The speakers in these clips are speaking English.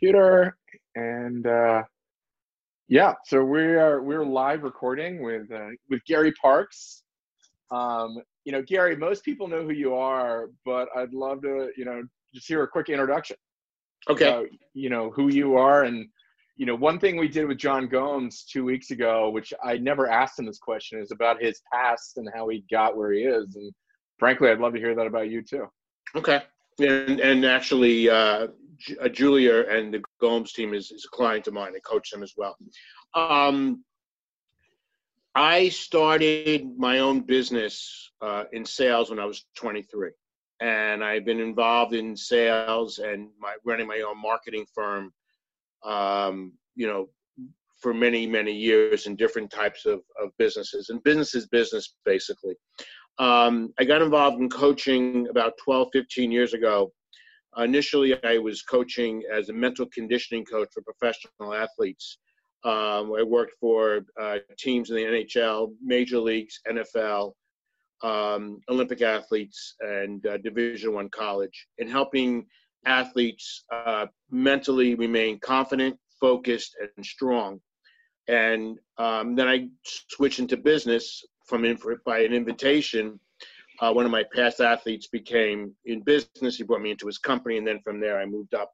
computer and uh, yeah, so we are we're live recording with uh, with Gary Parks. Um, you know, Gary, most people know who you are, but I'd love to you know just hear a quick introduction. Okay. About, you know who you are, and you know one thing we did with John Gomes two weeks ago, which I never asked him this question, is about his past and how he got where he is. And frankly, I'd love to hear that about you too. Okay. And and actually, uh, uh, Julia and the Gomes team is, is a client of mine. I coach them as well. Um, I started my own business uh, in sales when I was 23, and I've been involved in sales and my running my own marketing firm. Um, you know, for many many years in different types of, of businesses and business is business basically um, i got involved in coaching about 12 15 years ago initially, I was coaching as a mental conditioning coach for professional athletes. Um, I worked for uh, teams in the NHL, major leagues, NFL, um, Olympic athletes, and uh, Division One college, in helping athletes uh, mentally remain confident, focused, and strong. And um, then I switched into business from by an invitation uh, one of my past athletes became in business. He brought me into his company, and then from there I moved up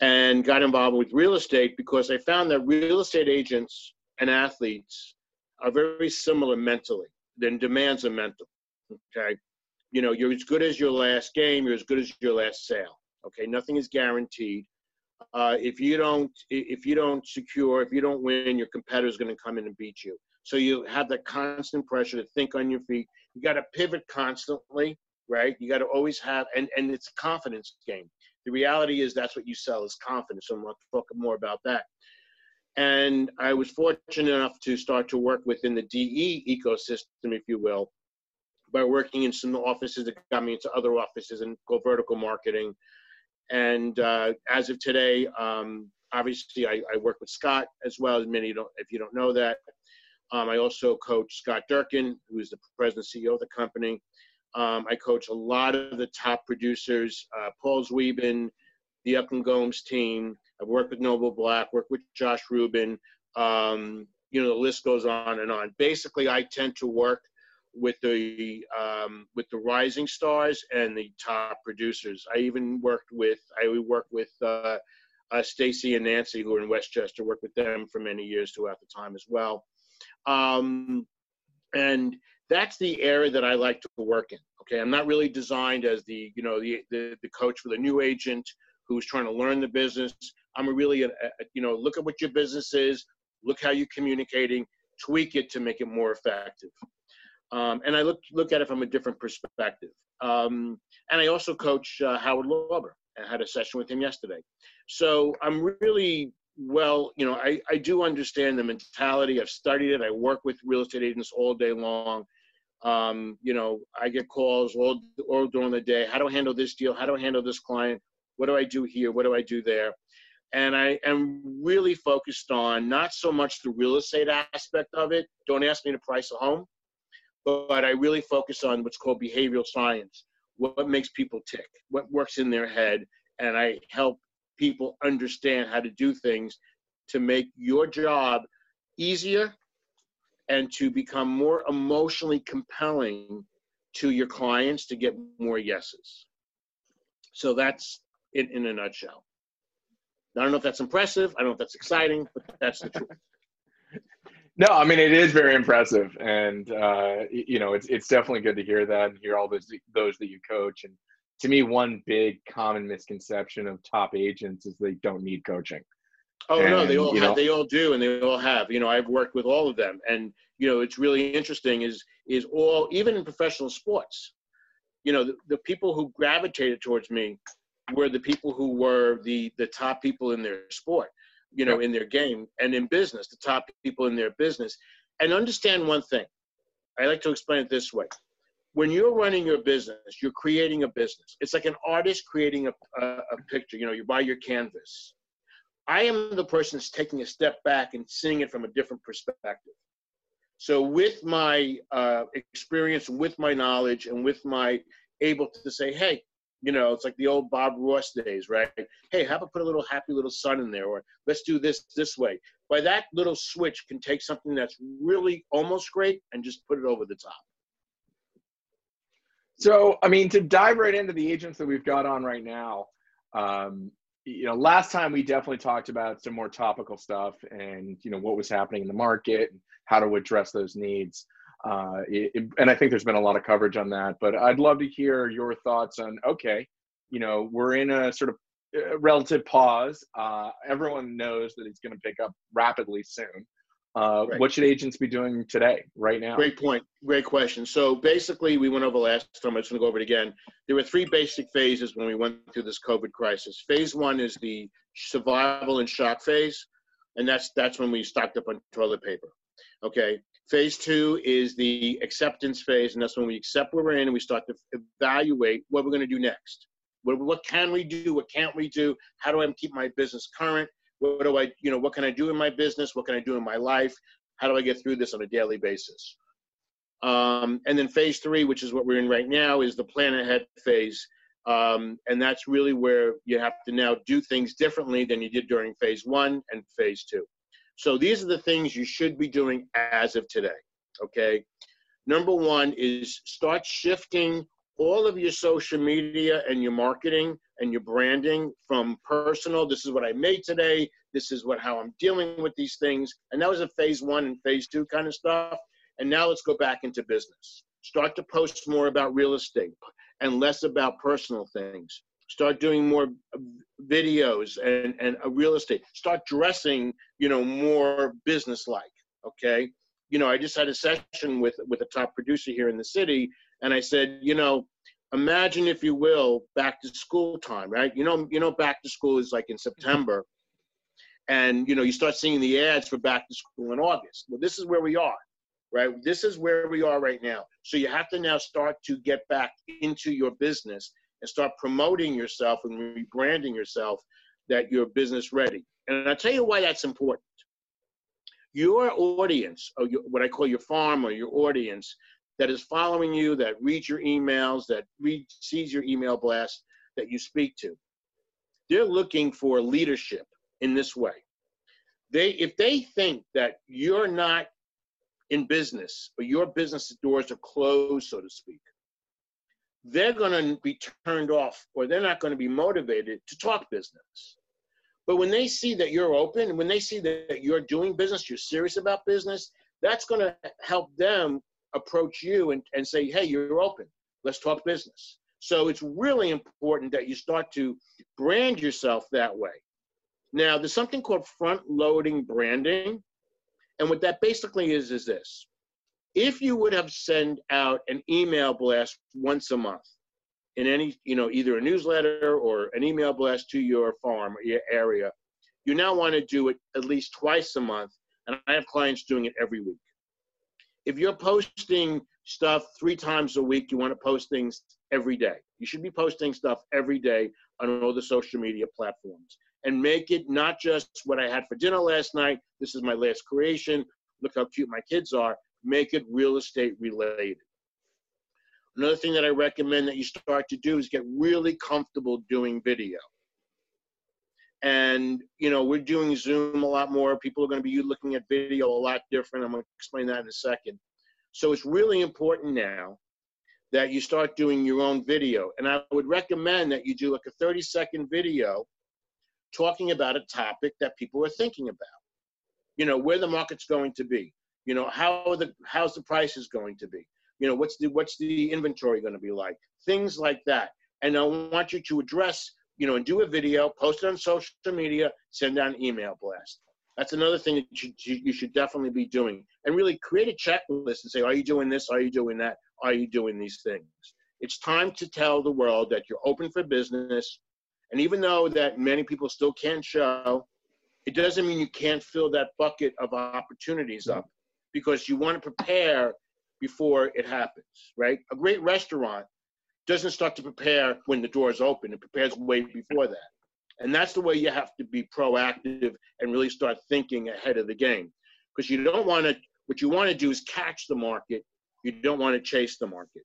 and got involved with real estate because I found that real estate agents and athletes are very similar mentally. Then demands are mental. Okay, you know you're as good as your last game. You're as good as your last sale. Okay, nothing is guaranteed. Uh, if you don't if you don't secure if you don't win your competitor is going to come in and beat you so you have that constant pressure to think on your feet you got to pivot constantly, right? You got to always have, and and it's a confidence game. The reality is that's what you sell is confidence. So I'm going to talk more about that. And I was fortunate enough to start to work within the DE ecosystem, if you will, by working in some offices that got me into other offices and go vertical marketing. And uh, as of today, um, obviously I, I, work with Scott as well as many don't, if you don't know that. Um, I also coach Scott Durkin, who is the president and CEO of the company. Um, I coach a lot of the top producers, uh, Paul Zweben, the Eklund Gomes team. I've worked with Noble Black, worked with Josh Rubin. Um, you know, the list goes on and on. Basically, I tend to work with the um, with the rising stars and the top producers. I even worked with I worked with uh, uh, Stacy and Nancy, who are in Westchester. Worked with them for many years throughout the time as well. Um, and that's the area that I like to work in. Okay, I'm not really designed as the you know the the, the coach for the new agent who's trying to learn the business. I'm really a, a, you know look at what your business is, look how you're communicating, tweak it to make it more effective. Um, and I look look at it from a different perspective. Um, and I also coach uh, Howard Lorber. I had a session with him yesterday. So I'm really well, you know, I, I do understand the mentality. I've studied it. I work with real estate agents all day long. Um, you know, I get calls all, all during the day. How do I handle this deal? How do I handle this client? What do I do here? What do I do there? And I am really focused on not so much the real estate aspect of it. Don't ask me to price a home, but I really focus on what's called behavioral science. What makes people tick? What works in their head? And I help people understand how to do things to make your job easier and to become more emotionally compelling to your clients to get more yeses. So that's it in a nutshell. I don't know if that's impressive. I don't know if that's exciting, but that's the truth. No, I mean it is very impressive, and uh, you know it's it's definitely good to hear that and hear all those those that you coach and to me, one big common misconception of top agents is they don't need coaching. Oh and, no, they all have, know, they all do, and they all have. You know, I've worked with all of them, and you know, it's really interesting. Is is all even in professional sports, you know, the, the people who gravitated towards me were the people who were the the top people in their sport, you know, in their game, and in business, the top people in their business. And understand one thing. I like to explain it this way when you're running your business, you're creating a business. It's like an artist creating a, a, a, picture. You know, you buy your canvas. I am the person that's taking a step back and seeing it from a different perspective. So, with my uh, experience, with my knowledge, and with my able to say, hey, You know, it's like the old Bob Ross days, right? Hey, how about put a little happy little sun in there, or let's do this this way. By that little switch can take something that's really almost great and just put it over the top. So, I mean, to dive right into the agents that we've got on right now, um, you know, last time we definitely talked about some more topical stuff and you know what was happening in the market and how to address those needs. Uh, it, and I think there's been a lot of coverage on that. But I'd love to hear your thoughts on okay, you know, we're in a sort of uh, relative pause. Uh, everyone knows that it's going to pick up rapidly soon. Uh, right. What should agents be doing today, right now? Great point. Great question. So basically, we went over last time. I'm just going to go over it again. There were three basic phases when we went through this COVID crisis. Phase one is the survival and shock phase, and that's that's when we stocked up on toilet paper. Okay. Phase two is the acceptance phase, and that's when we accept where we're in and we start to evaluate what we're going to do next. What, what can we do? What can't we do? How do I keep my business current? What do I, you know, what can I do in my business? What can I do in my life? How do I get through this on a daily basis? Um, and then phase three, which is what we're in right now, is the plan ahead phase. Um, and that's really where you have to now do things differently than you did during phase one and phase two. So these are the things you should be doing as of today. Okay. Number one is start shifting all of your social media and your marketing and your branding from personal this is what i made today this is what how i'm dealing with these things. And that was a phase one and phase two kind of stuff. And now let's go back into business. Start to post more about real estate and less about personal things. Start doing more videos and and a real estate. Start dressing you know more business like okay? You know i just had a session with with a top producer here in the city and I said, you know, imagine if you will, back to school time, right? You know, you know, back to school is like in mm-hmm. September, and you know, you start seeing the ads for back to school in August. Well, this is where we are, right? This is where we are right now. So you have to now start to get back into your business and start promoting yourself and rebranding yourself that you're business ready. And I'll tell you why that's important. Your audience, or your, what I call your farm or your audience, that is following you, that reads your emails, that read, sees your email blast that you speak to. They're looking for leadership in this way. They, if they think that you're not in business or your business doors are closed, so to speak, they're going to be turned off or they're not going to be motivated to talk business. But when they see that you're open, when they see that you're doing business, you're serious about business, that's going to help them approach you and, and say, hey, you're open. Let's talk business. So it's really important that you start to brand yourself that way. Now, there's something called front loading branding. And what that basically is, is this. If you would have sent out an email blast once a month in any, you know, either a newsletter or an email blast to your farm or your area, you now want to do it at least twice a month. And I have clients doing it every week if you're posting stuff three times a week, you want to post things every day. You should be posting stuff every day on all the social media platforms and make it not just what I had for dinner last night. This is my last creation. Look how cute my kids are. Make it real estate related. Another thing that I recommend that you start to do is get really comfortable doing video. And you know, we're doing Zoom a lot more. People are going to be looking at video a lot different. I'm going to explain that in a second. So it's really important now that you start doing your own video. And I would recommend that you do like a 30 second video talking about a topic that people are thinking about. You know, where the market's going to be. You know, how are the how's the prices going to be? You know, what's the what's the inventory going to be like? Things like that. And I want you to address you know, and do a video, post it on social media, send out an email blast. That's another thing that you, you should definitely be doing. And really create a checklist and say, are you doing this? Are you doing that? Are you doing these things? It's time to tell the world that you're open for business. And even though that many people still can't show, it doesn't mean you can't fill that bucket of opportunities up because you want to prepare before it happens, right? A great restaurant doesn't start to prepare when the doors open. It prepares way before that. And that's the way you have to be proactive and really start thinking ahead of the game. Because you don't want to, what you want to do is catch the market. You don't want to chase the market.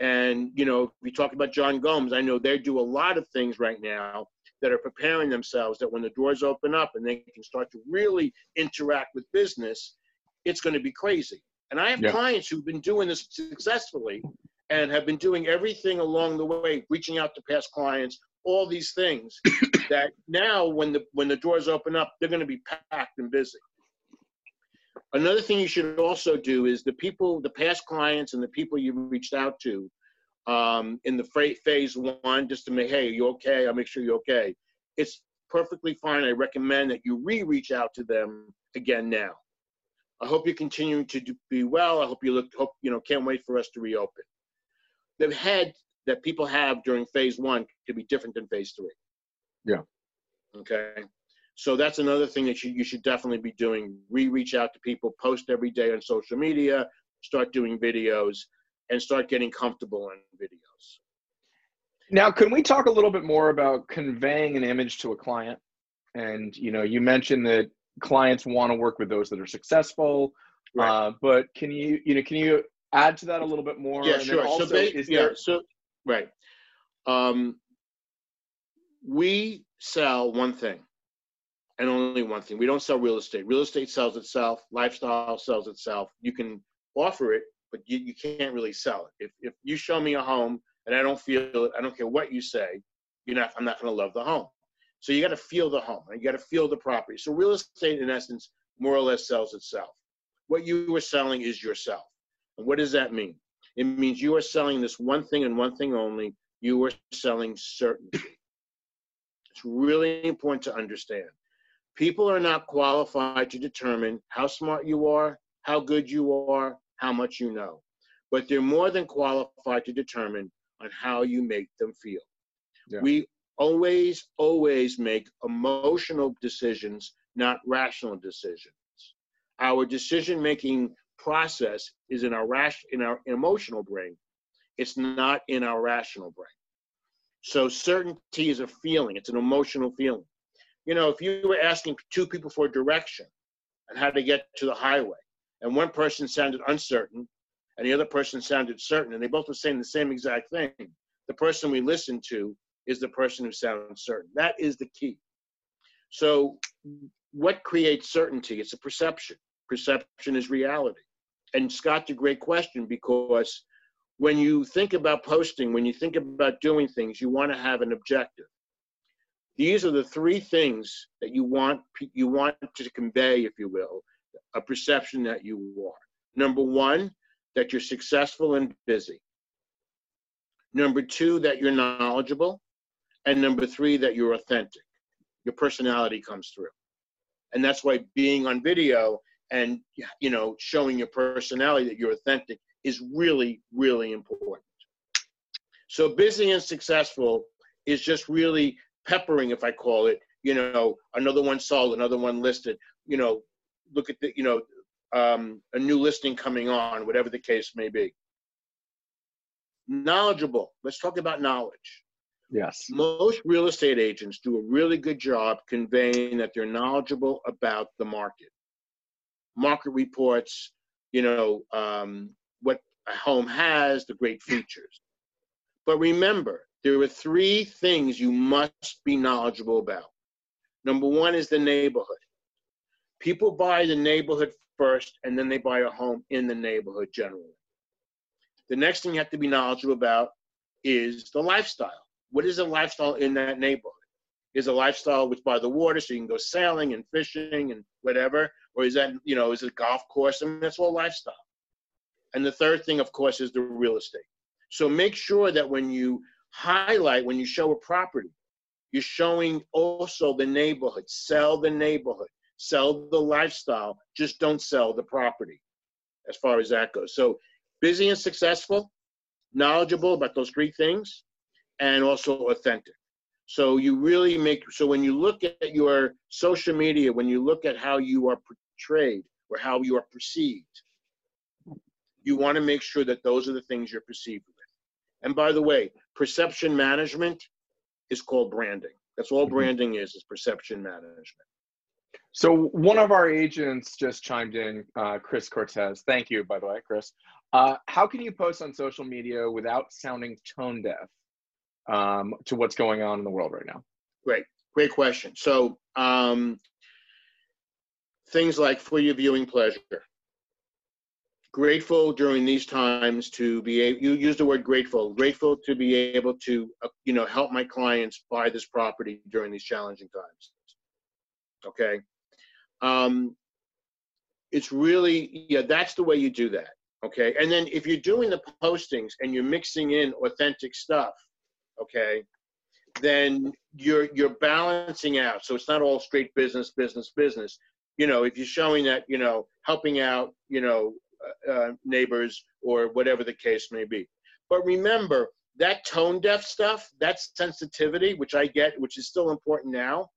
And, you know, we talk about John Gomes, I know they do a lot of things right now that are preparing themselves that when the doors open up and they can start to really interact with business, it's going to be crazy. And I have yeah. clients who've been doing this successfully and have been doing everything along the way, reaching out to past clients, all these things that now when the when the doors open up, they're going to be packed and busy. Another thing you should also do is the people, the past clients and the people you reached out to um, in the phase one, just to make, hey, you okay? I'll make sure you're okay. It's perfectly fine. I recommend that you re-reach out to them again now. I hope you're continuing to do, be well. I hope you look, hope, you know, can't wait for us to reopen. The head that people have during phase one could be different than phase three. Yeah. Okay. So that's another thing that you, you should definitely be doing. Re reach out to people, post every day on social media, start doing videos, and start getting comfortable on videos. Now, can we talk a little bit more about conveying an image to a client? And you know, you mentioned that clients want to work with those that are successful, right. uh, but can you, you know, can you add to that a little bit more? Yeah, sure. So, ba- yeah, there... so right. Um, we sell one thing and only one thing. We don't sell real estate. Real estate sells itself. Lifestyle sells itself. You can offer it, but you, you can't really sell it. If, if you show me a home and I don't feel it, I don't care what you say, you're not, I'm not going to love the home. So you got to feel the home. You got to feel the property. So real estate, in essence, more or less sells itself. What you are selling is yourself. And what does that mean? It means you are selling this one thing and one thing only. You are selling certainty. It's really important to understand. People are not qualified to determine how smart you are, how good you are, how much you know, but they're more than qualified to determine on how you make them feel. Yeah. We always, always make emotional decisions, not rational decisions. Our decision making process is in our rash in our emotional brain. It's not in our rational brain. So certainty is a feeling, it's an emotional feeling you know, if you were asking two people for direction and how to get to the highway, and one person sounded uncertain and the other person sounded certain, and they both were saying the same exact thing, the person we listen to is the person who sounds certain. That is the key. So, what creates certainty? It's a perception. Perception is reality. And Scott's a great question because when you think about posting, when you think about doing things, you want to have an objective. These are the three things that you want you want to convey, if you will, a perception that you are. Number one, that you're successful and busy. Number two, that you're knowledgeable. And number three, that you're authentic. Your personality comes through. And that's why being on video and you know showing your personality that you're authentic is really, really important. So busy and successful is just really peppering, if I call it, you know, another one sold, another one listed, you know, look at the, you know, um, a new listing coming on, whatever the case may be. Knowledgeable. Let's talk about knowledge. Yes. Most real estate agents do a really good job conveying that they're knowledgeable about the market. Market reports, you know, um, what a home has, the great features. But remember, there are three things you must be knowledgeable about. Number one is the neighborhood. People buy the neighborhood first, and then they buy a home in the neighborhood generally. The next thing you have to be knowledgeable about is the lifestyle. What is the lifestyle in that neighborhood? Is a lifestyle which by the water, so you can go sailing and fishing and whatever, or is that you know is it a golf course? I mean, that's all lifestyle. And the third thing, of course, is the real estate. So make sure that when you highlight when you show a property. You're showing also the neighborhood. Sell the neighborhood. Sell the lifestyle. Just don't sell the property as far as that goes. So busy and successful, knowledgeable about those three things, and also authentic. So you really make so when you look at your social media, when you look at how you are portrayed or how you are perceived, you want to make sure that those are the things you're perceived with. And by the way, perception management is called branding. That's all mm-hmm. branding is, is perception management. So one of our agents just chimed in, uh, Chris Cortez. Thank you, by the way, Chris. Uh, how can you post on social media without sounding tone deaf um, to what's going on in the world right now? Great, great question. So um, things like for your viewing pleasure. Grateful during these times to be able, you use the word grateful, grateful to be able to, uh, you know, help my clients buy this property during these challenging times. Okay. Um, it's really, yeah, that's the way you do that. Okay. And then if you're doing the postings and you're mixing in authentic stuff, okay, then you're you're balancing out. So it's not all straight business, business, business. You know, if you're showing that, you know, helping out, you know, uh, uh, neighbors or whatever the case may be. But remember that tone deaf stuff, that sensitivity, which I get, which is still important now,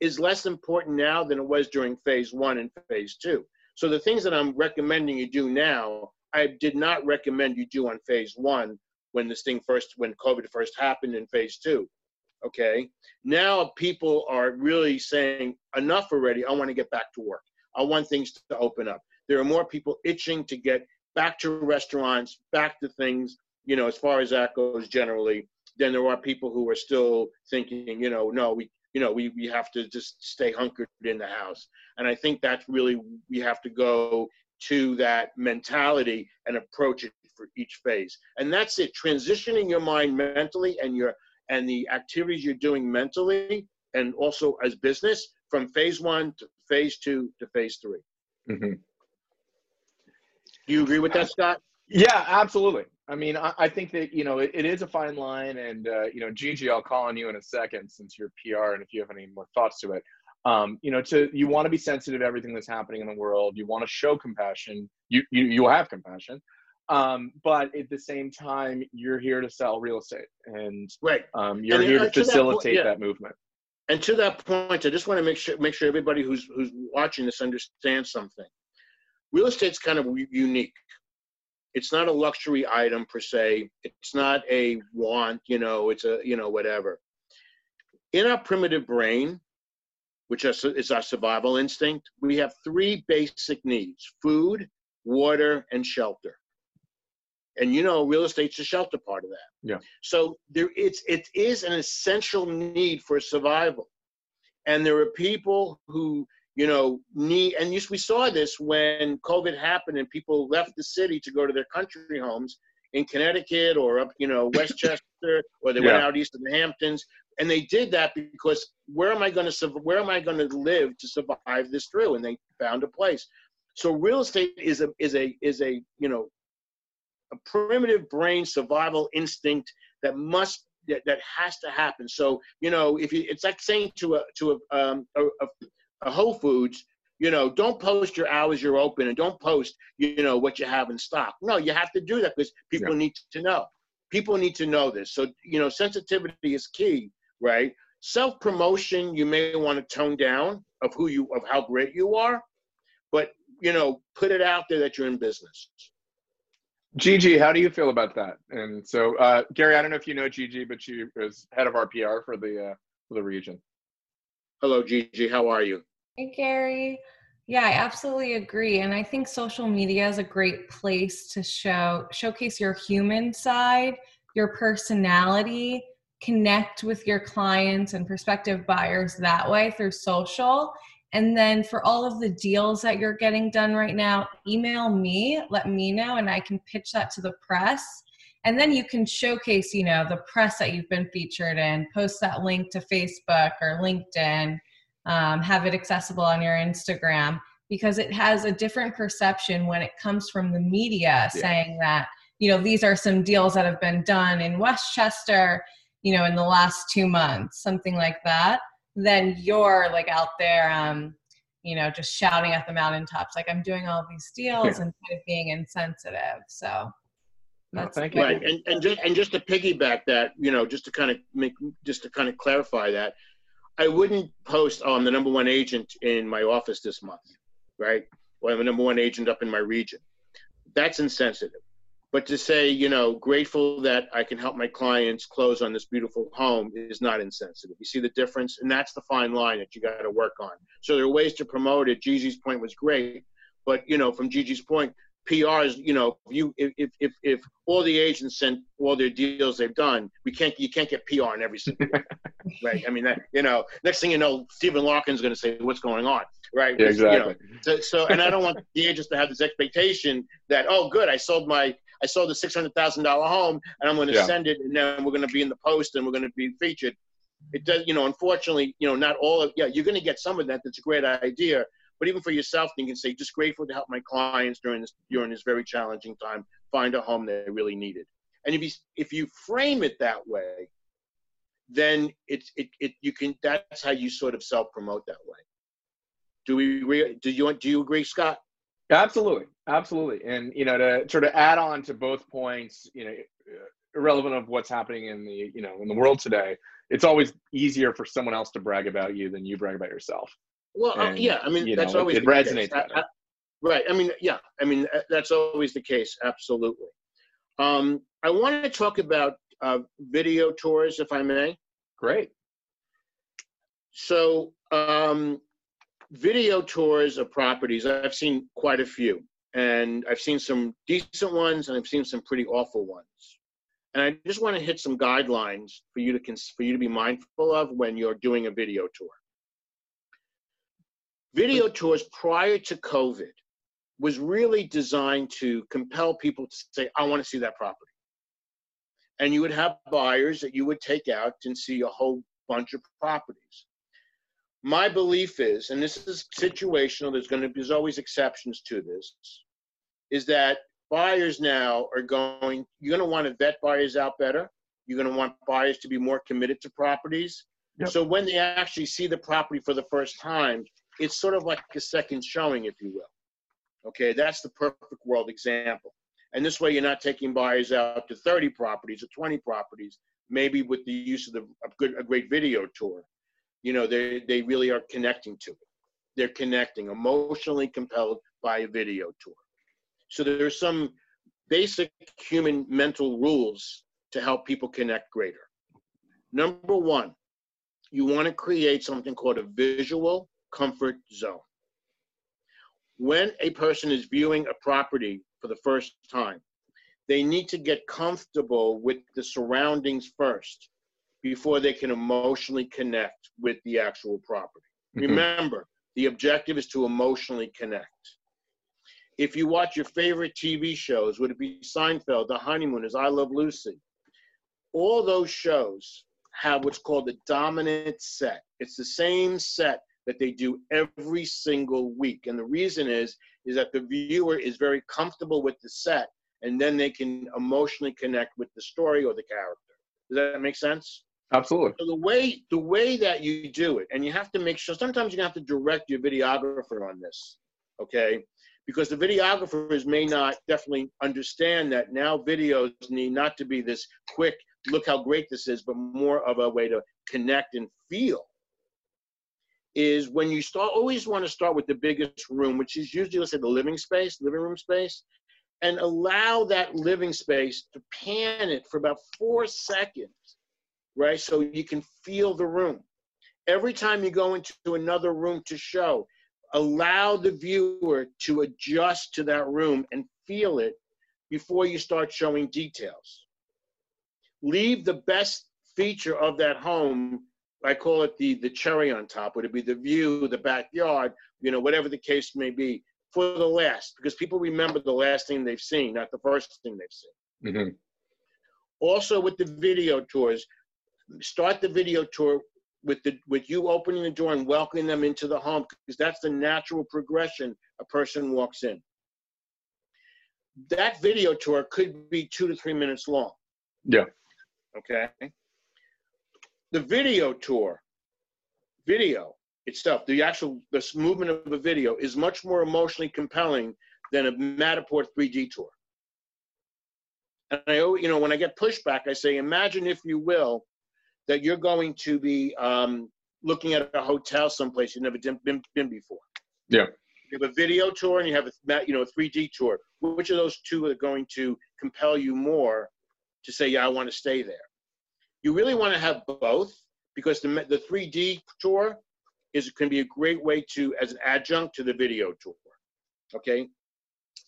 is less important now than it was during phase one and phase two. So the things that I'm recommending you do now, I did not recommend you do on phase one when this thing first, when COVID first happened in phase two. Okay. Now people are really saying, enough already. I want to get back to work. I want things to open up. There are more people itching to get back to restaurants, back to things, you know, as far as that goes generally, than there are people who are still thinking, you know, no, we, you know, we, we have to just stay hunkered in the house. And I think that's really, we have to go to that mentality and approach it for each phase. And that's it, transitioning your mind mentally and your and the activities you're doing mentally and also as business from phase one to phase two to phase 3 mm-hmm. Do you agree with that, Scott? Yeah, absolutely. I mean, I, I think that you know it, it is a fine line, and uh, you know, Gigi, I'll call on you in a second since you're PR, and if you have any more thoughts to it, um, you know, to you want to be sensitive to everything that's happening in the world. You want to show compassion. You you you have compassion, um, but at the same time, you're here to sell real estate, and right. um, you're and here to, to facilitate that, point, yeah. that, movement. And to that point, I just want to make sure make sure everybody who's who's watching this understands something. Real estate's kind of unique. It's not a luxury item per se. It's not a want. You know, it's a you know whatever. In our primitive brain, which is is our survival instinct, we have three basic needs: food, water, and shelter and you know real estate's a shelter part of that. Yeah. So there it's it is an essential need for survival. And there are people who you know need and you, we saw this when covid happened and people left the city to go to their country homes in connecticut or up you know westchester or they yeah. went out east of the hamptons. And they did that because where am i going to where am i going to live to survive this through? And they found a place. So real estate is a is a is a you know a primitive brain survival instinct that must that, that has to happen. So you know, if you, it's like saying to a to a, um, a, a, Whole Foods, you know, don't post your hours you're open and don't post you know what you have in stock. No, you have to do that because people yeah. need to know. People need to know this. So you know, sensitivity is key, right? Self promotion you may want to tone down of who you of how great you are, but you know, put it out there that you're in business. Gigi, how do you feel about that? And so, uh, Gary, I don't know if you know Gigi, but she is head of our PR for the uh, for the region. Hello, Gigi. How are you? Hey, Gary. Yeah, I absolutely agree, and I think social media is a great place to show showcase your human side, your personality, connect with your clients and prospective buyers that way through social and then for all of the deals that you're getting done right now, email me, let me know, and I can pitch that to the press. And then you can showcase, you know, the press that you've been featured in, post that link to Facebook or LinkedIn, um, have it accessible on your Instagram because it has a different perception when it comes from the media yeah. saying that, you know, these are some deals that have been done in Westchester, you know, in the last two months, something like that then you're like out there um you know just shouting at the mountaintops like i'm doing all these deals yeah. and kind of being insensitive so that's no, thank you. Right, and and just and just to piggyback that, you know, just to kind of make, just to kind of clarify that, I wouldn't post, "Oh, I'm the number one agent in my office this month," right? Or I'm the number one agent up in my region. That's insensitive. But to say, you know, grateful that I can help my clients close on this beautiful home is not insensitive. You see the difference? And that's the fine line that you got to work on. So there are ways to promote it. Gigi's point was great. But, you know, from Gigi's point, PR is, you know, if you if if if all the agents sent all their deals they've done, we can't you can't get PR in every single right. I mean that you know, next thing you know, Stephen Larkin's going to say what's going on, right? Yeah, exactly. You know, so, so and I don't want the agents to have this expectation that oh good, I sold my I sold the six hundred thousand dollar home and I'm going to yeah. send it and then we're going to be in the post and we're going to be featured. It does, you know. Unfortunately, you know, not all of yeah. You're going to get some of that. That's a great idea, but even for yourself, you can say, just grateful to help my clients during this during this very challenging time find a home they really needed. And if you if you frame it that way, then it's it, it you can that's how you sort of self promote that way. Do we agree? Do you do you agree, Scott? Absolutely, absolutely. And you know, to sort of add on to both points, you know, irrelevant of what's happening in the you know in the world today, it's always easier for someone else to brag about you than you brag about yourself. Well, uh, and, uh, yeah, I mean that's know, always it, it resonates. I, I, right. I mean, yeah. I mean that's always the case. Absolutely. Um, I want to talk about uh, video tours, if I may. Great. So, um, video tours of properties, I've seen quite a few, and I've seen some decent ones, and I've seen some pretty awful ones. And I just want to hit some guidelines for you to cons- for you to be mindful of when you're doing a video tour. Video tours prior to COVID was really designed to compel people to say, I want to see that property. And you would have buyers that you would take out and see a whole bunch of properties. My belief is, and this is situational, there's going to there's always exceptions to this, is that buyers now are going, you're going to want to vet buyers out better. You're going to want buyers to be more committed to properties. Yep. So when they actually see the property for the first time, it's sort of like a second showing, if you will. Okay, that's the perfect world example. And this way, you're not taking buyers out to 30 properties or 20 properties, maybe with the use of the a good a great video tour. You know, they they really are connecting to it. They're connecting, emotionally compelled by a video tour. So there's some basic human mental rules to help people connect greater. Number one, you want to create something called a visual comfort zone. When a person is viewing a property for the first time, they need to get comfortable with the surroundings first before they can emotionally connect with the actual property. Mm-hmm. Remember, the objective is to emotionally connect. If you watch your favorite TV shows, would it be Seinfeld, The Honeymooners, I Love Lucy? All those shows have what's called the dominant set. It's the same set that they do every single week. And the reason is, is that the viewer is very comfortable with the set and then they can emotionally connect with the story or the character. Does that make sense? Absolutely. So the way the way that you do it, and you have to make sure sometimes you have to direct your videographer on this, okay? Because the videographers may not definitely understand that now videos need not to be this quick, look how great this is, but more of a way to connect and feel is when you start always want to start with the biggest room, which is usually let's say the living space, living room space, and allow that living space to pan it for about four seconds, right? So you can feel the room. Every time you go into another room to show, allow the viewer to adjust to that room and feel it before you start showing details. Leave the best feature of that home I call it the the cherry on top. Would it be the view, the backyard, you know, whatever the case may be, for the last, because people remember the last thing they've seen, not the first thing they've seen. Mm-hmm. Also, with the video tours, start the video tour with the with you opening the door and welcoming them into the home, because that's the natural progression a person walks in. That video tour could be two to three minutes long. Yeah. Okay the video tour, video itself, the actual this movement of a video is much more emotionally compelling than a Matterport 3D tour. And I, you know, when I get pushback, I say, imagine if you will, that you're going to be um, looking at a hotel someplace you've never been, been before. Yeah. You have a video tour and you have a you know a 3D tour. Which of those two are going to compel you more to say, yeah, I want to stay there? You really want to have both because the, the 3D tour is can be a great way to as an adjunct to the video tour. Okay.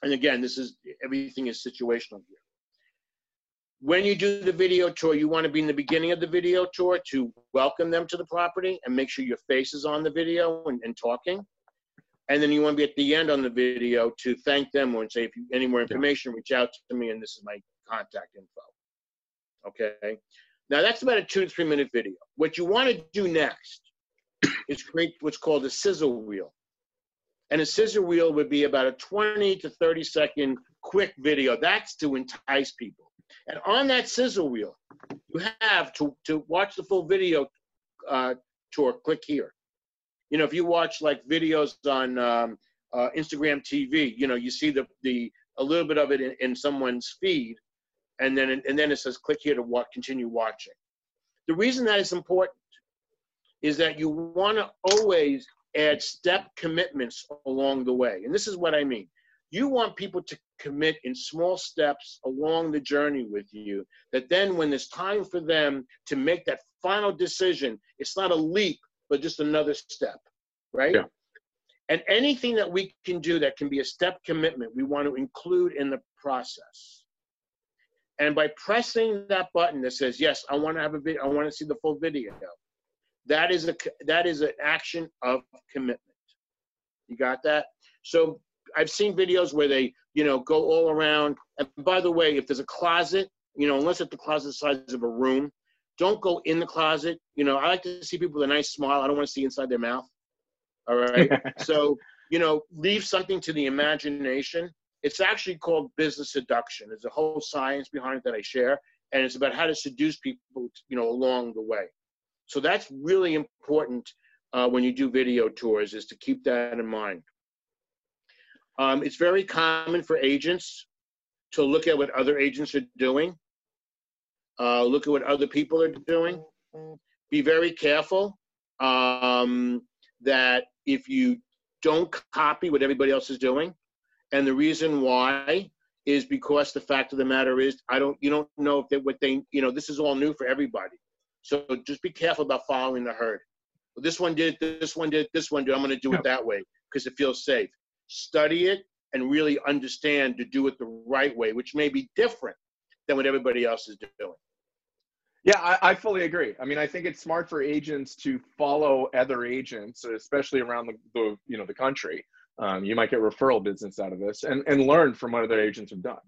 and again, this is everything is situational here. When you do the video tour, you want to be in the beginning of the video tour to welcome them to the property and make sure your face is on the video and, and talking. And then you want to be at the end on the video to thank them and say, if you any more information, reach out to me and this is my contact info. Okay. Now that's about a two to three minute video. What you want to do next is create what's called a sizzle reel. And a sizzle reel would be about a 20 to 30 second quick video. That's to entice people. And on that sizzle reel, you have to, to watch the full video uh, tour, click here. You know, if you watch like videos on um, uh, Instagram TV, you know, you see the, the a little bit of it in, in someone's feed, and then and then it says click here to watch, continue watching. The reason that is important is that you want to always add step commitments along the way. And this is what I mean. You want people to commit in small steps along the journey with you, that then when it's time for them to make that final decision, it's not a leap, but just another step, right? Yeah. And anything that we can do that can be a step commitment, we want to include in the process. And by pressing that button that says, yes, I want to have a video, I want to see the full video, that is a that is an action of commitment. You got that? So I've seen videos where they, you know, go all around. And by the way, if there's a closet, you know, unless it's the closet size of a room, don't go in the closet. You know, I like to see people with a nice smile. I don't want to see inside their mouth. All right. so, you know, leave something to the imagination. It's actually called business seduction. There's a whole science behind it that I share, and it's about how to seduce people, you know, along the way. So that's really important uh, when you do video tours is to keep that in mind. Um, it's very common for agents to look at what other agents are doing, uh, look at what other people are doing. Be very careful um, that if you don't copy what everybody else is doing, and the reason why is because the fact of the matter is I don't you don't know if they what they you know this is all new for everybody. So just be careful about following the herd. Well, this one did, this one did, this one did. I'm going to do it that way because it feels safe. Study it and really understand to do it the right way, which may be different than what everybody else is doing. Yeah, I, I, fully agree. I mean, I think it's smart for agents to follow other agents, especially around the, the you know the country. Um, you might get referral business out of this, and and learn from what other agents have done.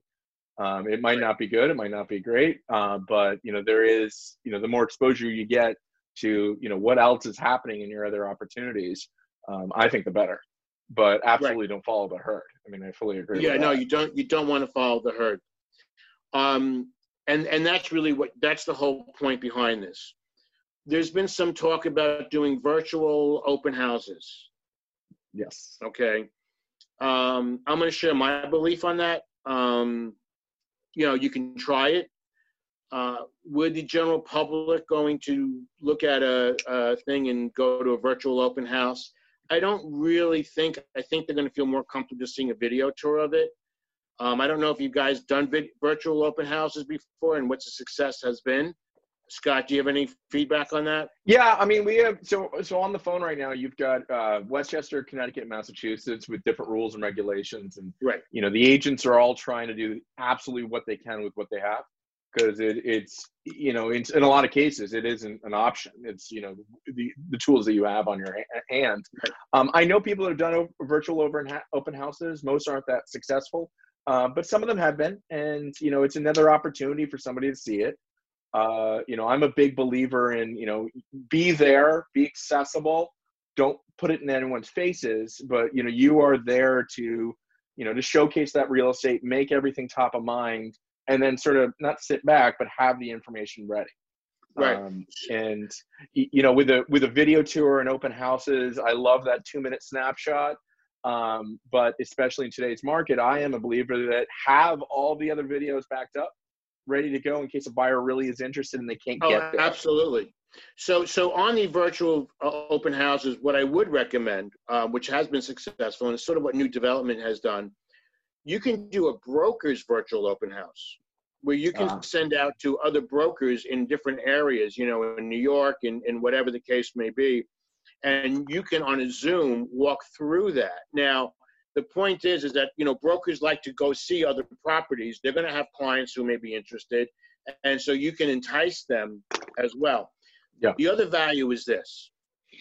Um, it might not be good, it might not be great, uh, but you know there is you know the more exposure you get to you know what else is happening in your other opportunities, um, I think the better. But absolutely right. don't follow the herd. I mean, I fully agree. Yeah, no, you don't. You don't want to follow the herd. Um, and and that's really what that's the whole point behind this. There's been some talk about doing virtual open houses. Yes. Okay. Um, I'm going to share my belief on that. Um, you know, you can try it. Uh, would the general public going to look at a, a, thing and go to a virtual open house? I don't really think. I think they're going to feel more comfortable just seeing a video tour of it. Um, I don't know if you guys done vid- virtual open houses before and what the success has been. Scott, do you have any feedback on that? Yeah, I mean, we have so so on the phone right now. You've got uh, Westchester, Connecticut, Massachusetts with different rules and regulations, and right. You know, the agents are all trying to do absolutely what they can with what they have because it, it's you know in, in a lot of cases it isn't an option. It's you know the the tools that you have on your hand. Um, I know people that have done virtual open open houses. Most aren't that successful. Uh, but some of them have been, and you know, it's another opportunity for somebody to see it uh, you know, I'm a big believer in, you know, be there, be accessible. Don't put it in anyone's faces, but you know, you are there to, you know, to showcase that real estate, make everything top of mind, and then sort of not sit back, but have the information ready. Right. Um, and you know, with a with a video tour and open houses, I love that two minute snapshot. Um, but especially in today's market, I am a believer that have all the other videos backed up ready to go in case a buyer really is interested and they can't oh, get there. Absolutely. So, so on the virtual uh, open houses, what I would recommend, uh, which has been successful, and it's sort of what new development has done, you can do a broker's virtual open house where you can uh, send out to other brokers in different areas, you know, in New York and, and whatever the case may be. And you can, on a Zoom, walk through that. Now, the point is, is that you know brokers like to go see other properties. They're going to have clients who may be interested, and so you can entice them as well. Yeah. The other value is this.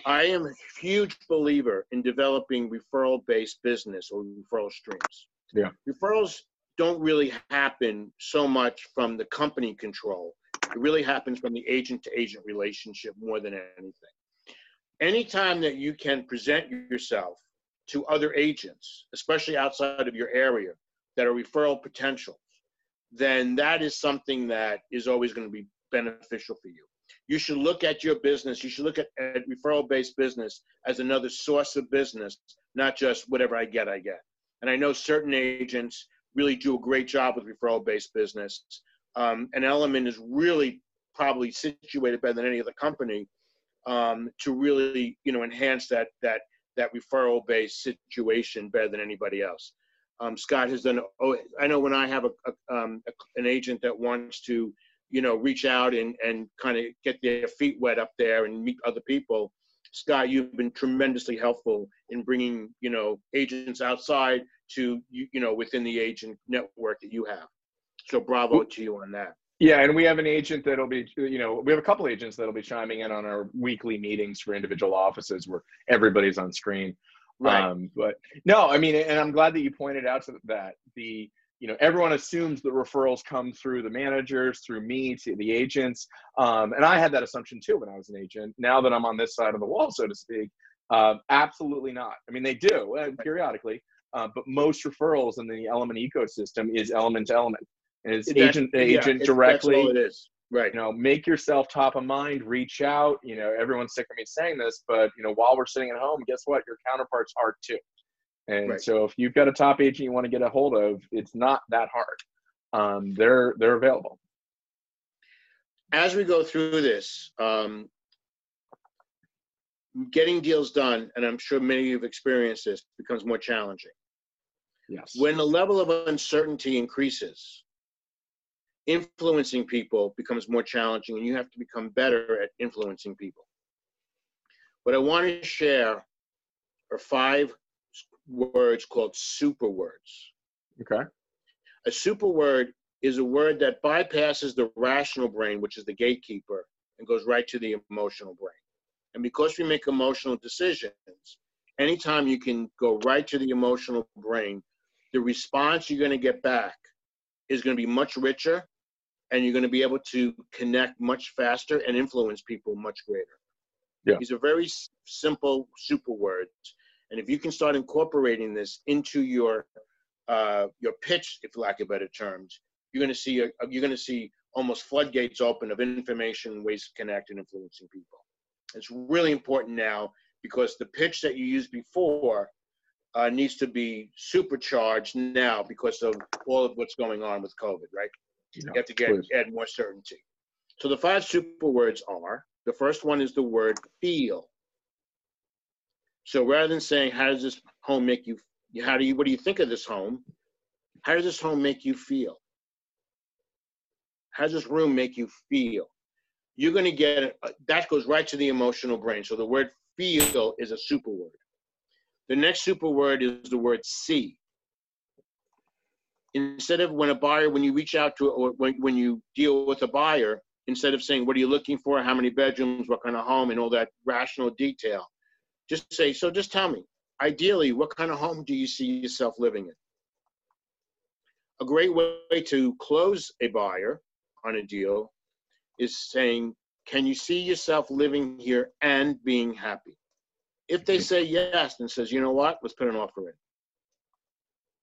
I am a huge believer in developing referral-based business or referral streams. Yeah. Referrals don't really happen so much from the company control. It really happens from the agent to agent relationship more than anything. Anytime that you can present yourself to other agents, especially outside of your area, that are referral potentials, then that is something that is always going to be beneficial for you. You should look at your business, you should look at, at referral based business as another source of business, not just whatever I get, I get. And I know certain agents really do a great job with referral based business. Um, and Elliman is really probably situated better than any other company um, to really, you know, enhance that that that referral based situation better than anybody else. Um, Scott has done. Oh, I know when I have a, a, um, a, an agent that wants to, you know, reach out and and kind of get their feet wet up there and meet other people. Scott, you've been tremendously helpful in bringing, you know, agents outside to you, you know, within the agent network that you have. So bravo to you on that. Yeah, and we have an agent that'll be, you know, we have a couple agents that'll be chiming in on our weekly meetings for individual offices where everybody's on screen. Right. Um, but no, I mean, and I'm glad that you pointed out that the, you know, everyone assumes the referrals come through the managers, through me, to the agents, um, and I had that assumption too when I was an agent. Now that I'm on this side of the wall, so to speak, uh, absolutely not. I mean, they do uh, periodically, uh, but most referrals in the Elliman ecosystem is Elliman to Elliman. Is That's- agent to yeah, agent directly That's all it is. Right. you know make yourself top of mind reach out you know everyone's sick of me saying this but you know while we're sitting at home guess what your counterparts are too and Right. so if you've got a top agent you want to get a hold of it's not that hard um, they're they're available as we go through this, um, getting deals done, and I'm sure many of you have experienced this, becomes more challenging. yes When the level of uncertainty increases, influencing people becomes more challenging, and you have to become better at influencing people. What I want to share are five words called super words. okay A super word is a word that bypasses the rational brain, which is the gatekeeper, and goes right to the emotional brain. And because we make emotional decisions, anytime you can go right to the emotional brain, the response you're going to get back is going to be much richer and you're going to be able to connect much faster and influence people much greater. Yeah. These are very simple super words. And if you can start incorporating this into your uh, your pitch, if lack of better terms, you're going to see a, you're going to see almost floodgates open of information, ways to connect, and influencing people. It's really important now because the pitch that you used before uh, needs to be supercharged now because of all of what's going on with COVID, right? You have to get please. add more certainty. So the five super words are the first one is the word feel. So rather than saying how does this home make you how do you what do you think of this home? How does this home make you feel? How does this room make you feel? You're going to get that goes right to the emotional brain. So the word feel is a super word. The next super word is the word see. Instead of when a buyer, when you reach out to, or when, when you deal with a buyer, instead of saying, what are you looking for? How many bedrooms? What kind of home? And all that rational detail, just say, so just tell me, ideally, what kind of home do you see yourself living in? A great way to close a buyer on a deal is saying, can you see yourself living here and being happy? If they mm-hmm. say yes, and says, you know what, let's put an offer in.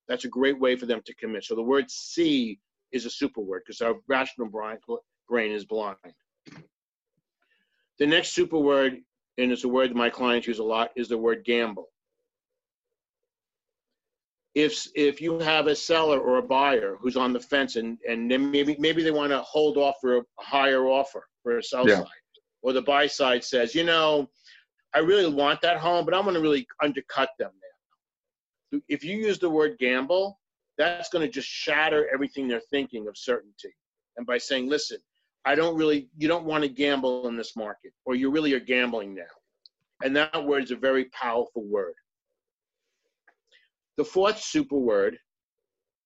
That's a great way for them to commit. So the word see is a super word because our rational brain, brain is blind. The next super word, and it's a word that my clients use a lot, is the word gamble. If if you have a seller or a buyer who's on the fence and and then maybe maybe they want to hold off for a higher offer for a sell Yeah. side, or the buy side says, you know, I really want that home, but I'm going to really undercut them now. If you use the word gamble, that's going to just shatter everything they're thinking of certainty. And by saying, listen, I don't really, you don't want to gamble in this market, or you really are gambling now. And that word is a very powerful word. The fourth super word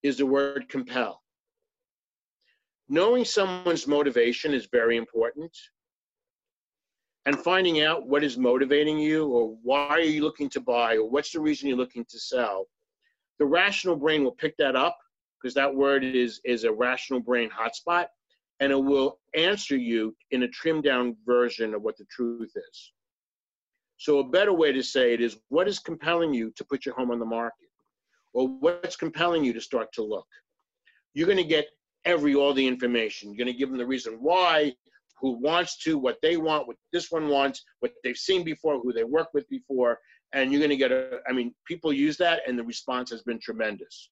is the word compel. Knowing someone's motivation is very important. And finding out what is motivating you or why are you looking to buy or what's the reason you're looking to sell. The rational brain will pick that up because that word is, is a rational brain hotspot and it will answer you in a trimmed down version of what the truth is. So a better way to say it is what is compelling you to put your home on the market? Or what's compelling you to start to look? You're going to get every all the information. You're going to give them the reason why, who wants to, what they want, what this one wants, what they've seen before, who they worked with before, and you're going to get a. I mean, people use that, and the response has been tremendous.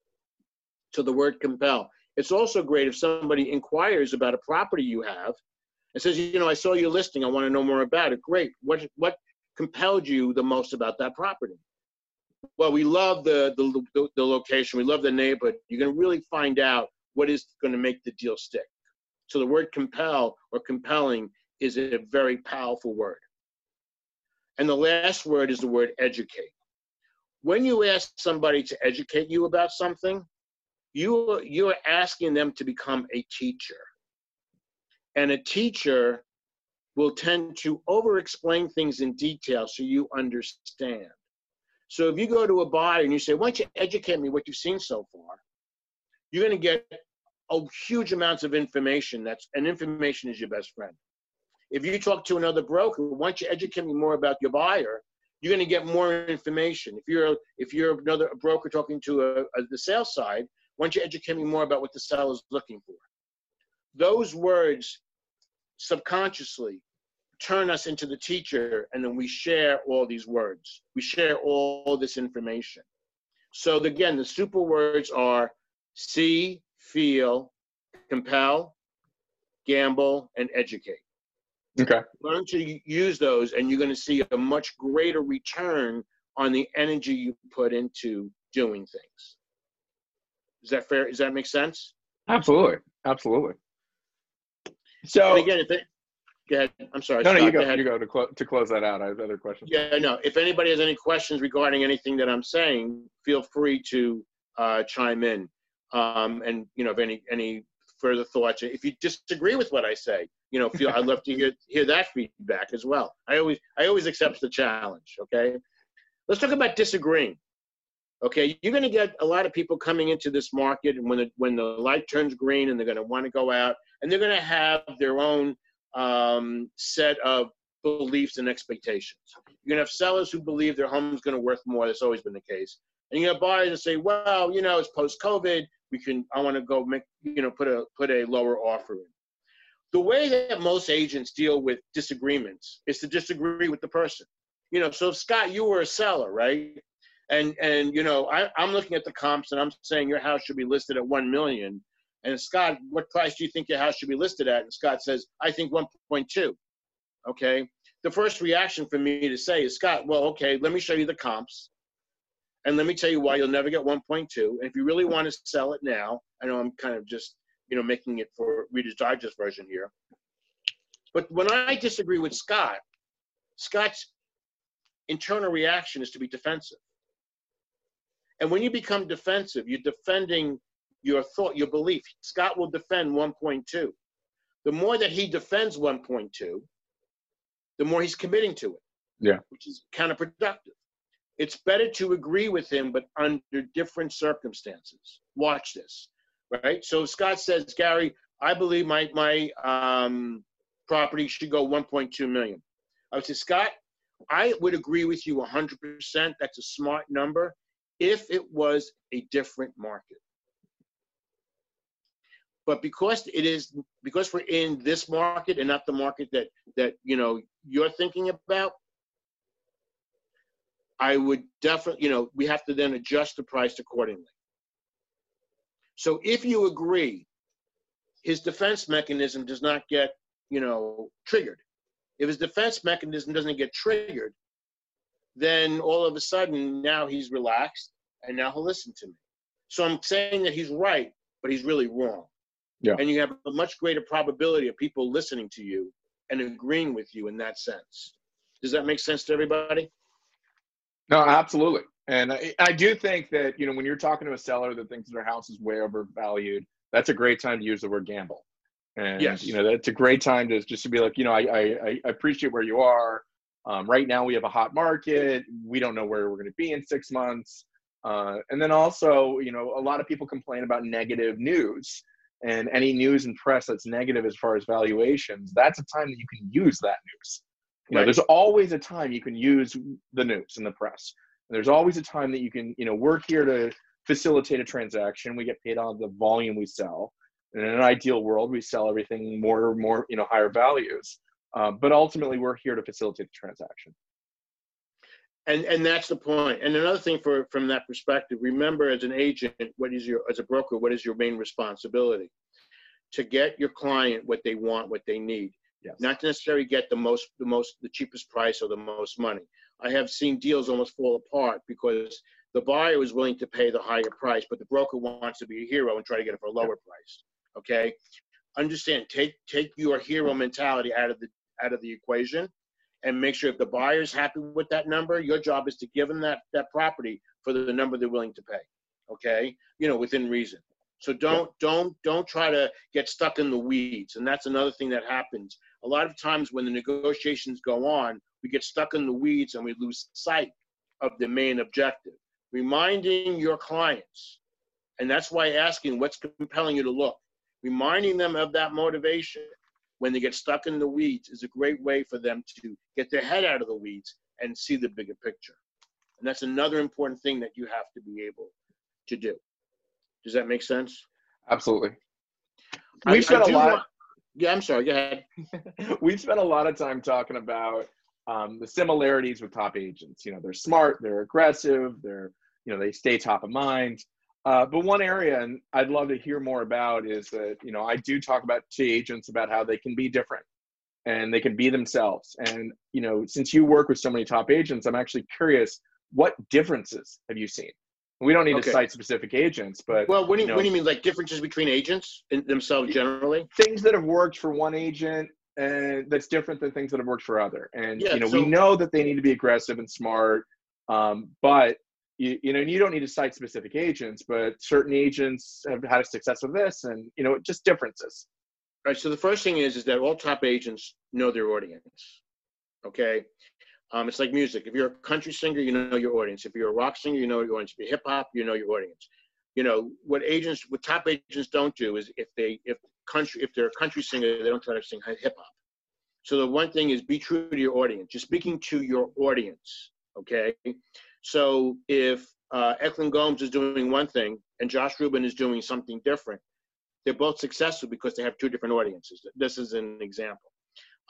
So the word compel. It's also great if somebody inquires about a property you have and says, you know, I saw your listing. I want to know more about it. Great. What what compelled you the most about that property? Well, we love the, the, the location, we love the neighborhood. You're going to really find out what is going to make the deal stick. So the word compel or compelling is a very powerful word. And the last word is the word educate. When you ask somebody to educate you about something, you, you're asking them to become a teacher. And a teacher will tend to over explain things in detail so you understand. So if you go to a buyer and you say, why don't you educate me what you've seen so far? You're going to get a huge amounts of information that's and information is your best friend. If you talk to another broker, why don't you educate me more about your buyer? You're going to get more information. If you're if you're another broker talking to a, a, the sales side, why don't you educate me more about what the seller is looking for? Those words subconsciously turn us into the teacher and then we share all these words. We share all this information. So again the super words are see feel compel gamble and educate. Okay. Learn to use those and you're going to see a much greater return on the energy you put into doing things is that fair does that make sense absolutely absolutely so and again if it, Go ahead. I'm sorry. No, Scott, no, you go. go you go to close to close that out. I have other questions. Yeah, no. If anybody has any questions regarding anything that I'm saying, feel free to uh, chime in. Um, and you know, if any any further thoughts, if you disagree with what I say, you know, feel I'd love to hear hear that feedback as well. I always I always accept the challenge. Okay. Let's talk about disagreeing. Okay, you're going to get a lot of people coming into this market, and when the when the light turns green, and they're going to want to go out, and they're going to have their own um, set of beliefs and expectations. You're gonna have sellers who believe their home's gonna worth more. That's always been the case. And you have buyers that say, well, you know, it's post-COVID. We can. I want to go make, you know, put a put a lower offer in. The way that most agents deal with disagreements is to disagree with the person. You know, so if Scott, you were a seller, right? And and you know, I, I'm looking at the comps and I'm saying your house should be listed at one million and Scott, what price do you think your house should be listed at? And Scott says, I think 1.2. Okay. The first reaction for me to say is, Scott, well, okay, let me show you the comps. And let me tell you why you'll never get 1.2. And if you really want to sell it now, I know I'm kind of just, you know, making it for Reader's Digest version here. But when I disagree with Scott, Scott's internal reaction is to be defensive. And when you become defensive, you're defending your thought, your belief. Scott will defend 1.2. The more that he defends 1.2, the more he's committing to it. Yeah. Which is counterproductive. It's better to agree with him, but under different circumstances. Watch this, right? So Scott says, Gary, I believe my my um, property should go 1.2 million. I would say, Scott, I would agree with you 100%. That's a smart number if it was a different market. But because it is because we're in this market and not the market that that you know you're thinking about, I would definitely you know we have to then adjust the price accordingly. So if you agree, his defense mechanism does not get you know triggered. If his defense mechanism doesn't get triggered, then all of a sudden now he's relaxed and now he'll listen to me. So I'm saying that he's right, but he's really wrong. Yeah. And you have a much greater probability of people listening to you and agreeing with you in that sense. Does that make sense to everybody? No, absolutely, And I, I do think that, you know, when you're talking to a seller that thinks their house is way overvalued, that's a great time to use the word gamble. And, Yes. you know, that's a great time to just to be like, you know, I, I, I appreciate where you are. Um, right now we have a hot market. We don't know where we're going to be in six months. Uh, and then also, you know, a lot of people complain about negative news and any news and press that's negative as far as valuations. That's a time that you can use that news. You know, Right. there's always a time you can use the news and the press. And there's always a time that you can, you know, work here to facilitate a transaction. We get paid on the volume we sell. And in an ideal world, we sell everything more, more, you know, higher values. Uh, but ultimately, we're here to facilitate the transaction. And and that's the point. And another thing for from that perspective, remember as an agent, what is your as a broker, what is your main responsibility? To get your client what they want, what they need. Yes. Not to necessarily get the most the most the cheapest price or the most money. I have seen deals almost fall apart because the buyer is willing to pay the higher price, but the broker wants to be a hero and try to get it for a lower price. Okay? Understand, take take your hero mentality out of the out of the equation and make sure if the buyer's happy with that number, your job is to give them that, that property for the number they're willing to pay. Okay, you know, within reason. So don't don't don't try to get stuck in the weeds. And that's another thing that happens. A lot of times when the negotiations go on, we get stuck in the weeds and we lose sight of the main objective. Reminding your clients, and that's why asking what's compelling you to look, reminding them of that motivation when they get stuck in the weeds is a great way for them to get their head out of the weeds and see the bigger picture. And that's another important thing that you have to be able to do. Does that make sense? Absolutely. We've spent I a lot. want- yeah, I'm sorry. Go ahead. we've spent a lot of time talking about um, the similarities with top agents. You know, they're smart, they're aggressive, they're you know they stay top of mind. Uh, but one area, and I'd love to hear more about, is that you know I do talk about to agents about how they can be different and they can be themselves. And you know, since you work with so many top agents, I'm actually curious what differences have you seen? We don't need Okay. to cite specific agents, but Well, what do you, you know- what do you mean, like differences between agents in themselves generally? things that have worked for one agent and that's different than things that have worked for other and Yeah, you know so- we know that they need to be aggressive and smart um, but you, you know and you don't need to cite specific agents but certain agents have had success with this and you know just differences right. So the first thing is, is that all top agents know their audience. Okay. Um, it's like music. If you're a country singer, you know your audience. If you're a rock singer, you know your audience. If you're hip hop, you know your audience. You know what agents, what top agents don't do is if they, if country, if they're a country singer, they don't try to sing hip hop. So the one thing is be true to your audience. You're speaking to your audience. Okay. So if uh, Eklund Gomes is doing one thing and Josh Rubin is doing something different, they're both successful because they have two different audiences. This is an example.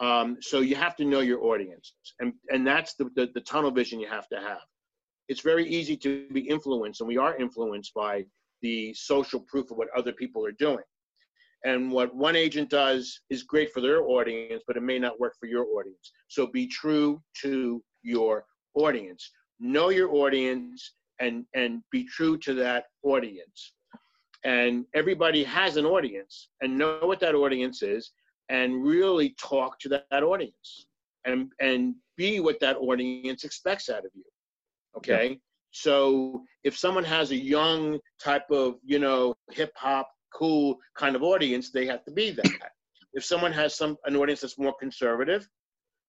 Um, so you have to know your audience, and and that's the, the the tunnel vision you have to have. It's very easy to be influenced, and we are influenced by the social proof of what other people are doing. And what one agent does is great for their audience, but it may not work for your audience. So be true to your audience. Know your audience and and be true to that audience. And everybody has an audience and know what that audience is and really talk to that, that audience and and be what that audience expects out of you okay? So if someone has a young type of you know hip hop cool kind of audience they have to be that. If someone has some an audience that's more conservative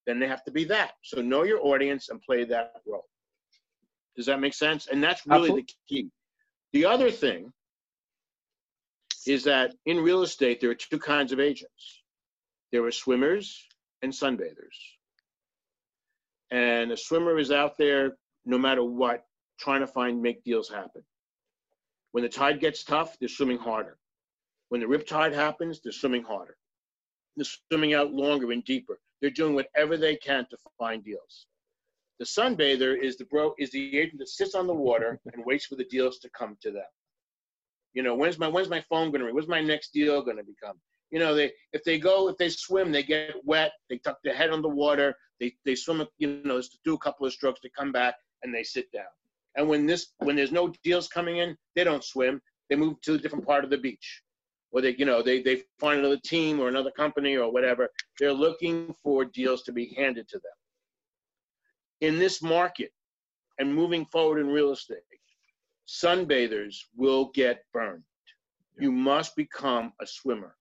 then they have to be that. So know your audience and play that role does that make sense and that's really the key the other thing is that in real estate, there are two kinds of agents there are swimmers and sunbathers. And a swimmer is out there, no matter what, trying to find, make deals happen. When the tide gets tough, they're swimming harder. When the rip tide happens, they're swimming harder. They're swimming out longer and deeper. They're doing whatever they can to find deals. The sunbather is the bro is the agent that sits on the water and waits for the deals to come to them. You know, when's my when's my phone gonna ring? When's my next deal gonna become? You know, they if they go if they swim, they get wet. They tuck their head on the water. They they swim, you know, do a couple of strokes. They come back and they sit down. And when this when there's no deals coming in, they don't swim. They move to a different part of the beach, or they you know they they find another team or another company or whatever. They're looking for deals to be handed to them. In this market, and moving forward in real estate, sunbathers will get burned. You must become a swimmer.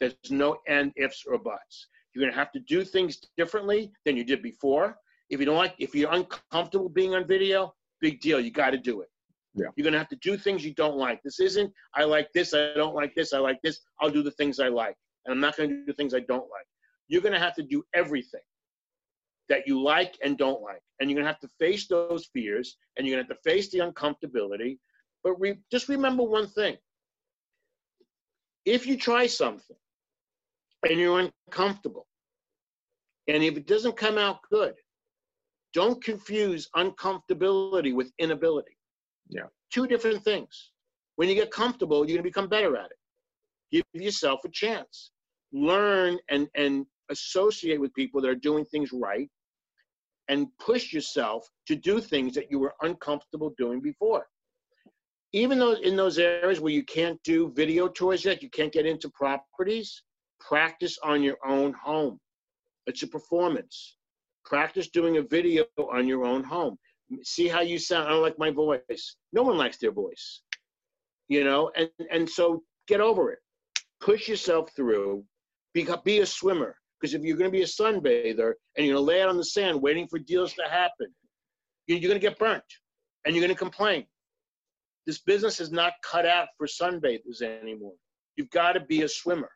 There's no end ifs or buts. You're going to have to do things differently than you did before. If you don't like, if you're uncomfortable being on video, big deal. You got to do it. Yeah. You're going to have to do things you don't like. This isn't, I like this, I don't like this, I like this. I'll do the things I like. And I'm not going to do things I don't like. You're going to have to do everything that you like and don't like. And you're going to have to face those fears and you're going to have to face the uncomfortability. But re- just remember one thing if you try something and you're uncomfortable, and if it doesn't come out good, don't confuse uncomfortability with inability. Yeah. Two different things. When you get comfortable, you're going to become better at it. Give yourself a chance. Learn and, and associate with people that are doing things right and push yourself to do things that you were uncomfortable doing before. Even though in those areas where you can't do video tours yet, you can't get into properties, practice on your own home. It's a performance. Practice doing a video on your own home. See how you sound. I don't like my voice. No one likes their voice. You know, and, and so get over it. Push yourself through. Be, be a swimmer. Because if you're going to be a sunbather and you're going to lay out on the sand waiting for deals to happen, you're going to get burnt and you're going to complain. This business is not cut out for sunbathers anymore. You've got to be a swimmer.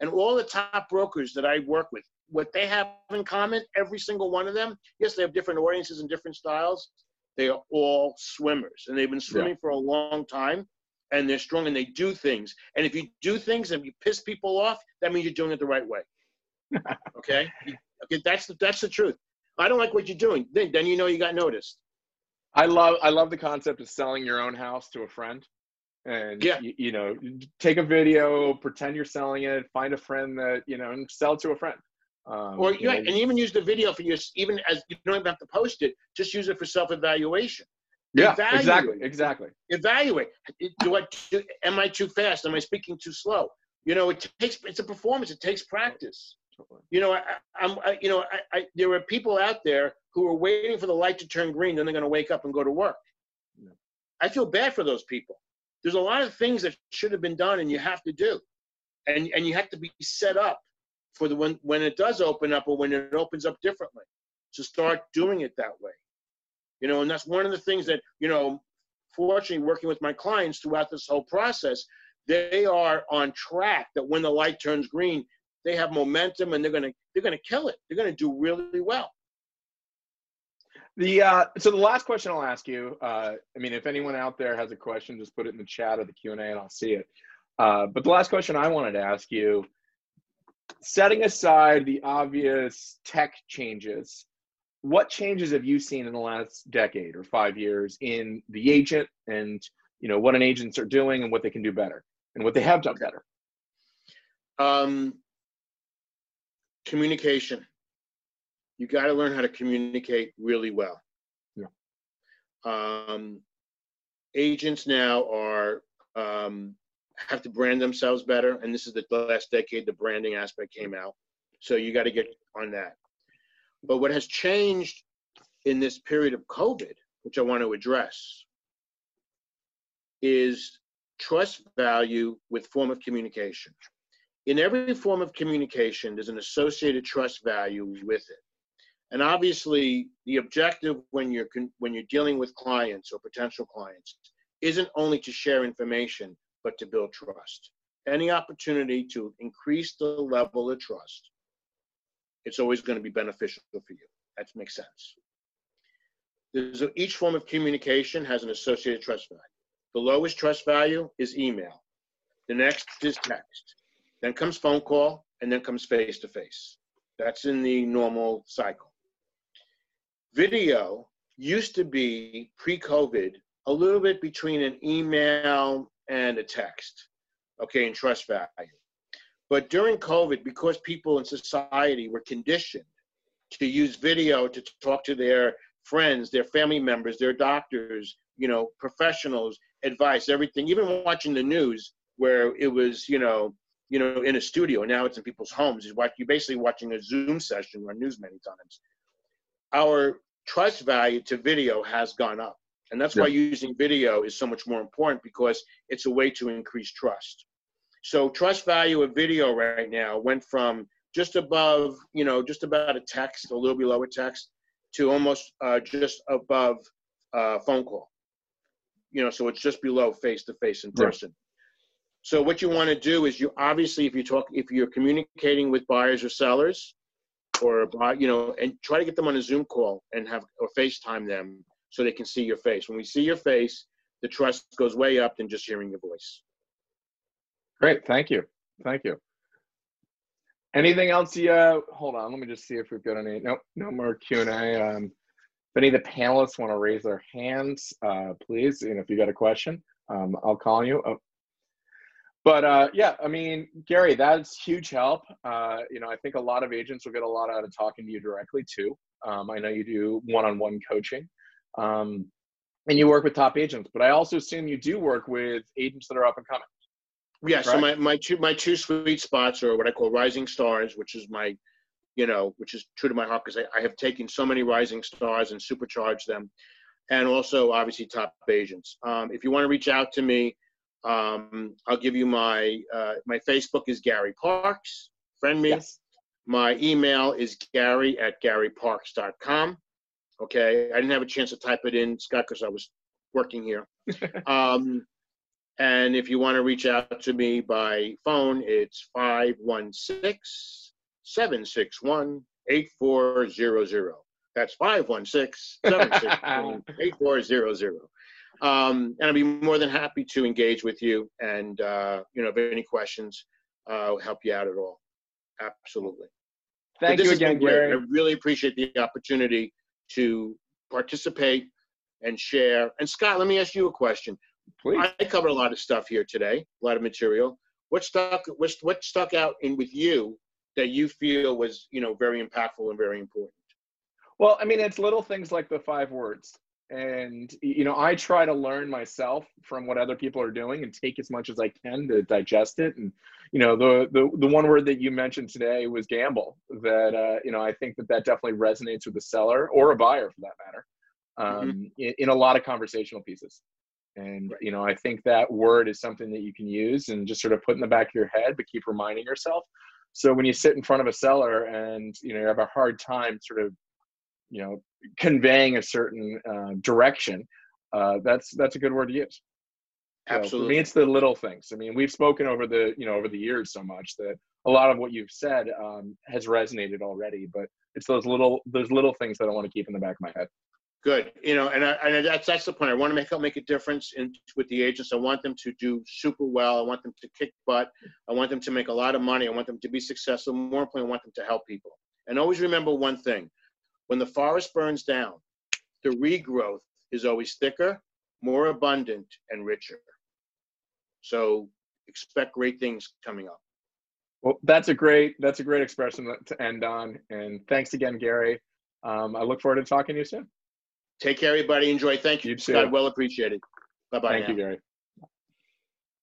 And all the top brokers that I work with, what they have in common, every single one of them, yes, they have different audiences and different styles. They are all swimmers and they've been swimming yeah. for a long time and they're strong and they do things. And if you do things and you piss people off, that means you're doing it the right way. Okay? Okay, that's the, that's the truth. I don't like what you're doing. Then, then you know you got noticed. I love I love the concept of selling your own house to a friend. And yeah. you, you know, take a video, pretend you're selling it, find a friend that, you know, and sell to a friend. Um, or you, know, and even use the video for your even as you don't even have to post it, just use it for self-evaluation. Yeah, Evaluate. exactly, exactly. Evaluate. Do I do, am I too fast? Am I speaking too slow? You know, it takes it's a performance. It takes practice. You know, I, am you know, I, I, there are people out there who are waiting for the light to turn green, then they're going to wake up and go to work. Yeah. I feel bad for those people. There's a lot of things that should have been done, and you have to do, and and you have to be set up for the when when it does open up or when it opens up differently, to start doing it that way. You know, and that's one of the things that you know. Fortunately, working with my clients throughout this whole process, they are on track that when the light turns green, they have momentum and they're gonna they're gonna kill it. They're gonna do really well. The uh, so the last question I'll ask you. Uh, I mean, if anyone out there has a question, just put it in the chat or the Q and A, and I'll see it. Uh, but the last question I wanted to ask you, setting aside the obvious tech changes, what changes have you seen in the last decade or five years in the agent and you know what an agents are doing and what they can do better? and what they have done better? Um, communication. You got to learn how to communicate really well. Yeah. Um, agents now are um, have to brand themselves better, and this is the last decade the branding aspect came out. So you got to get on that. But what has changed in this period of COVID, which I want to address, is trust value with form of communication. In every form of communication, there's an associated trust value with it. And obviously, the objective when you're when you're dealing with clients or potential clients isn't only to share information, but to build trust. Any opportunity to increase the level of trust, it's always going to be beneficial for you. That makes sense. There's a, each form of communication has an associated trust value. The lowest trust value is email. The next is text. Then comes phone call, and then comes face to face. That's in the normal cycle. Video used to be pre COVID a little bit between an email and a text, okay, in trust value. But during COVID, because people in society were conditioned to use video to talk to their friends, their family members, their doctors, you know, professionals, advice, everything, even watching the news where it was, you know, you know, in a studio. Now it's in people's homes. You're basically watching a Zoom session or news many times. Our trust value to video has gone up. And that's Yeah. why using video is so much more important because it's a way to increase trust. So trust value of video right now went from just above, you know, just about a text, a little below a text, to almost uh, just above uh, phone call. You know, so it's just below face to face in Yeah. So what you want to do is you obviously, if you talk, if you're communicating with buyers or sellers, or buy, you know, and try to get them on a Zoom call and have or FaceTime them so they can see your face. When we see your face, the trust goes way up than just hearing your voice. Great, thank you, thank you. Anything else? Uh, hold on. Let me just see if we've got any. Nope, no more Q and A. Um, if any of the panelists want to raise their hands, uh, please. And if you got a question, um, I'll call you. Oh. But uh, yeah, I mean, Gary, that's huge help. Uh, you know, I think a lot of agents will get a lot out of talking to you directly too. Um, I know you do one-on-one coaching, um, and you work with top agents. But I also assume you do work with agents that are up and coming. Yeah. So my, my two my two sweet spots are what I call rising stars, which is my, you know, which is true to my heart because I, I have taken so many rising stars and supercharged them, and also obviously top agents. Um, if you want to reach out to me, um, I'll give you my uh, my Facebook is Gary Parks. Friend me. Yes. My email is gary at garyparks.com. Okay. I didn't have a chance to type it in, Scott, because I was working here. um, and if you want to reach out to me by phone, it's 516 761 8400. That's 516 761 8400. Um, and I'd be more than happy to engage with you and, uh, you know, if any questions, uh, help you out at all. Absolutely. Thank you again. Gary. I really appreciate the opportunity to participate and share. And Scott, let me ask you a question. Please. I covered a lot of stuff here today, a lot of material. What stuck? What, what stuck out in with you that you feel was, you know, very impactful and very important? Well, I mean, it's little things like the five words. And, you know, I try to learn myself from what other people are doing and take as much as I can to digest it. And, you know, the, the, the one word that you mentioned today was gamble that, uh, you know, I think that that definitely resonates with a seller or a buyer for that matter um, in, in a lot of conversational pieces. And, you know, I think that word is something that you can use and just sort of put in the back of your head, but keep reminding yourself. So when you sit in front of a seller and, you know, you have a hard time sort of you know conveying a certain uh, direction uh, that's that's a good word to use So for Absolutely. me it's the little things i mean we've spoken over the you know over the years so much that a lot of what you've said um, has resonated already but it's those little those little things that i want to keep in the back of my head Good. You know, and, I, and that's that's the point. I want to make help make a difference in with the agents. I want them to do super well. I want them to kick butt. I want them to make a lot of money. I want them to be successful. More importantly, I want them to help people. And always remember one thing: when the forest burns down, the regrowth is always thicker, more abundant, and richer. So expect great things coming up. well that's a great that's a great expression to end on and thanks again gary um, i look forward to talking to you soon Take care, everybody. Enjoy. Thank you, You too. Scott. Well appreciated. Bye bye. thank you gary